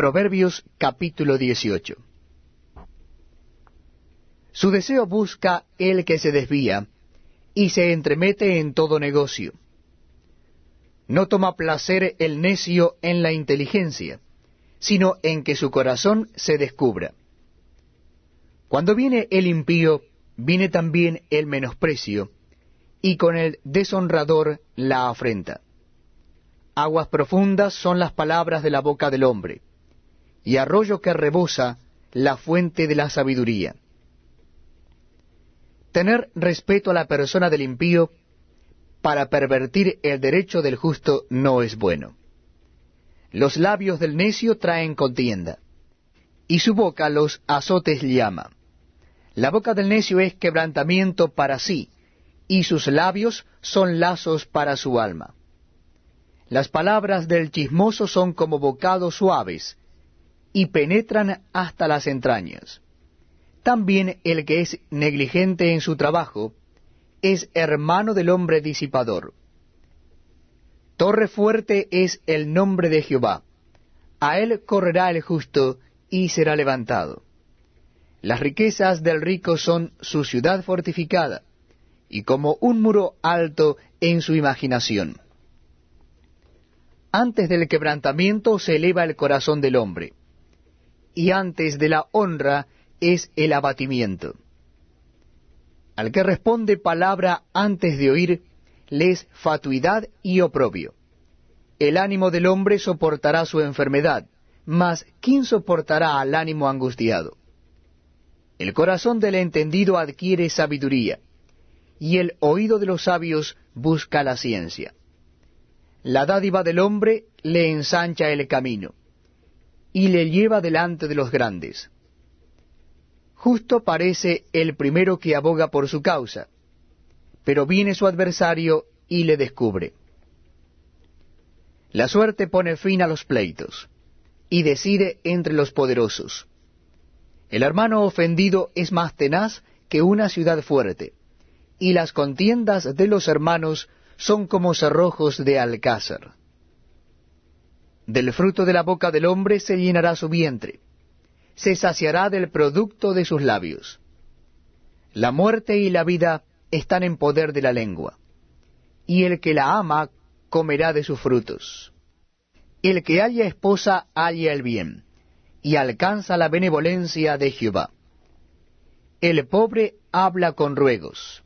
Proverbios capítulo 18 Su deseo busca el que se desvía, y se entremete en todo negocio. No toma placer el necio en la inteligencia, sino en que su corazón se descubra. Cuando viene el impío, viene también el menosprecio, y con el deshonrador la afrenta. Aguas profundas son las palabras de la boca del hombre, y arroyo que rebosa la fuente de la sabiduría. Tener respeto a la persona del impío para pervertir el derecho del justo no es bueno. Los labios del necio traen contienda, y su boca los azotes llama. La boca del necio es quebrantamiento para sí, y sus labios son lazos para su alma. Las palabras del chismoso son como bocados suaves, y penetran hasta las entrañas. También el que es negligente en su trabajo es hermano del hombre disipador. Torre fuerte es el nombre de Jehová. A él correrá el justo y será levantado. Las riquezas del rico son su ciudad fortificada, y como un muro alto en su imaginación. Antes del quebrantamiento se eleva el corazón del hombre, y antes de la honra es el abatimiento. Al que responde palabra antes de oír, le es fatuidad y oprobio. El ánimo del hombre soportará su enfermedad, mas ¿quién soportará al ánimo angustiado? El corazón del entendido adquiere sabiduría, y el oído de los sabios busca la ciencia. La dádiva del hombre le ensancha el camino, y le lleva delante de los grandes. Justo parece el primero que aboga por su causa, pero viene su adversario y le descubre. La suerte pone fin a los pleitos, y decide entre los poderosos. El hermano ofendido es más tenaz que una ciudad fuerte y las contiendas de los hermanos son como cerrojos de alcázar. Del fruto de la boca del hombre se llenará su vientre, se saciará del producto de sus labios. La muerte y la vida están en poder de la lengua, y el que la ama comerá de sus frutos. El que haya esposa halla el bien, y alcanza la benevolencia de Jehová. El pobre habla con ruegos